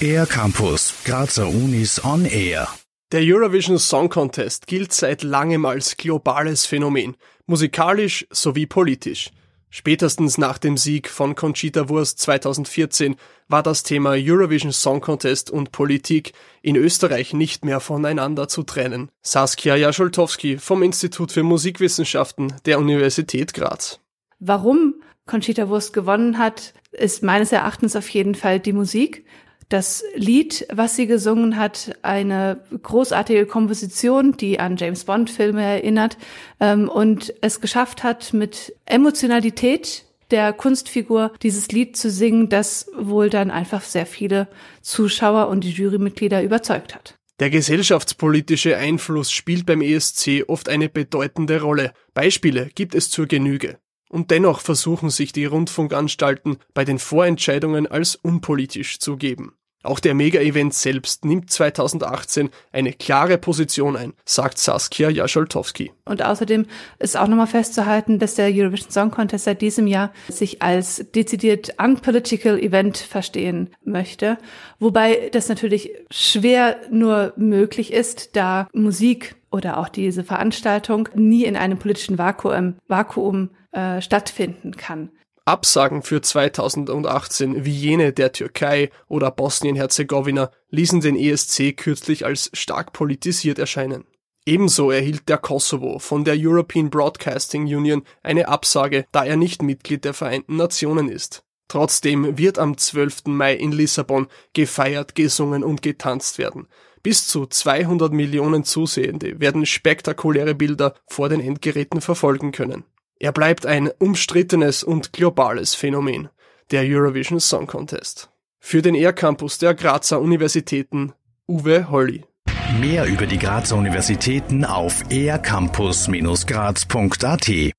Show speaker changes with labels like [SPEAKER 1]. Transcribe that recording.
[SPEAKER 1] Air Campus, Grazer Unis on Air.
[SPEAKER 2] Der Eurovision Song Contest gilt seit langem als globales Phänomen, musikalisch sowie politisch. Spätestens nach dem Sieg von Conchita Wurst 2014 war das Thema Eurovision Song Contest und Politik in Österreich nicht mehr voneinander zu trennen. Saskia Jascholtowski vom Institut für Musikwissenschaften der Universität Graz.
[SPEAKER 3] Warum Conchita Wurst gewonnen hat, ist meines Erachtens auf jeden Fall die Musik das Lied, was sie gesungen hat, eine großartige Komposition, die an James Bond-Filme erinnert ähm, und es geschafft hat, mit Emotionalität der Kunstfigur dieses Lied zu singen, das wohl dann einfach sehr viele Zuschauer und die Jurymitglieder überzeugt hat.
[SPEAKER 2] Der gesellschaftspolitische Einfluss spielt beim ESC oft eine bedeutende Rolle. Beispiele gibt es zur Genüge. Und dennoch versuchen sich die Rundfunkanstalten bei den Vorentscheidungen als unpolitisch zu geben. Auch der Mega-Event selbst nimmt 2018 eine klare Position ein, sagt Saskia Jascholtowski.
[SPEAKER 3] Und außerdem ist auch nochmal festzuhalten, dass der Eurovision Song Contest seit diesem Jahr sich als dezidiert unpolitical Event verstehen möchte. Wobei das natürlich schwer nur möglich ist, da Musik oder auch diese Veranstaltung nie in einem politischen Vakuum, Vakuum äh, stattfinden kann.
[SPEAKER 2] Absagen für 2018 wie jene der Türkei oder Bosnien-Herzegowina ließen den ESC kürzlich als stark politisiert erscheinen. Ebenso erhielt der Kosovo von der European Broadcasting Union eine Absage, da er nicht Mitglied der Vereinten Nationen ist. Trotzdem wird am 12. Mai in Lissabon gefeiert, gesungen und getanzt werden. Bis zu 200 Millionen Zusehende werden spektakuläre Bilder vor den Endgeräten verfolgen können. Er bleibt ein umstrittenes und globales Phänomen, der Eurovision Song Contest. Für den Air Campus der Grazer Universitäten Uwe Holly.
[SPEAKER 1] Mehr über die Grazer Universitäten auf aircampus-graz.at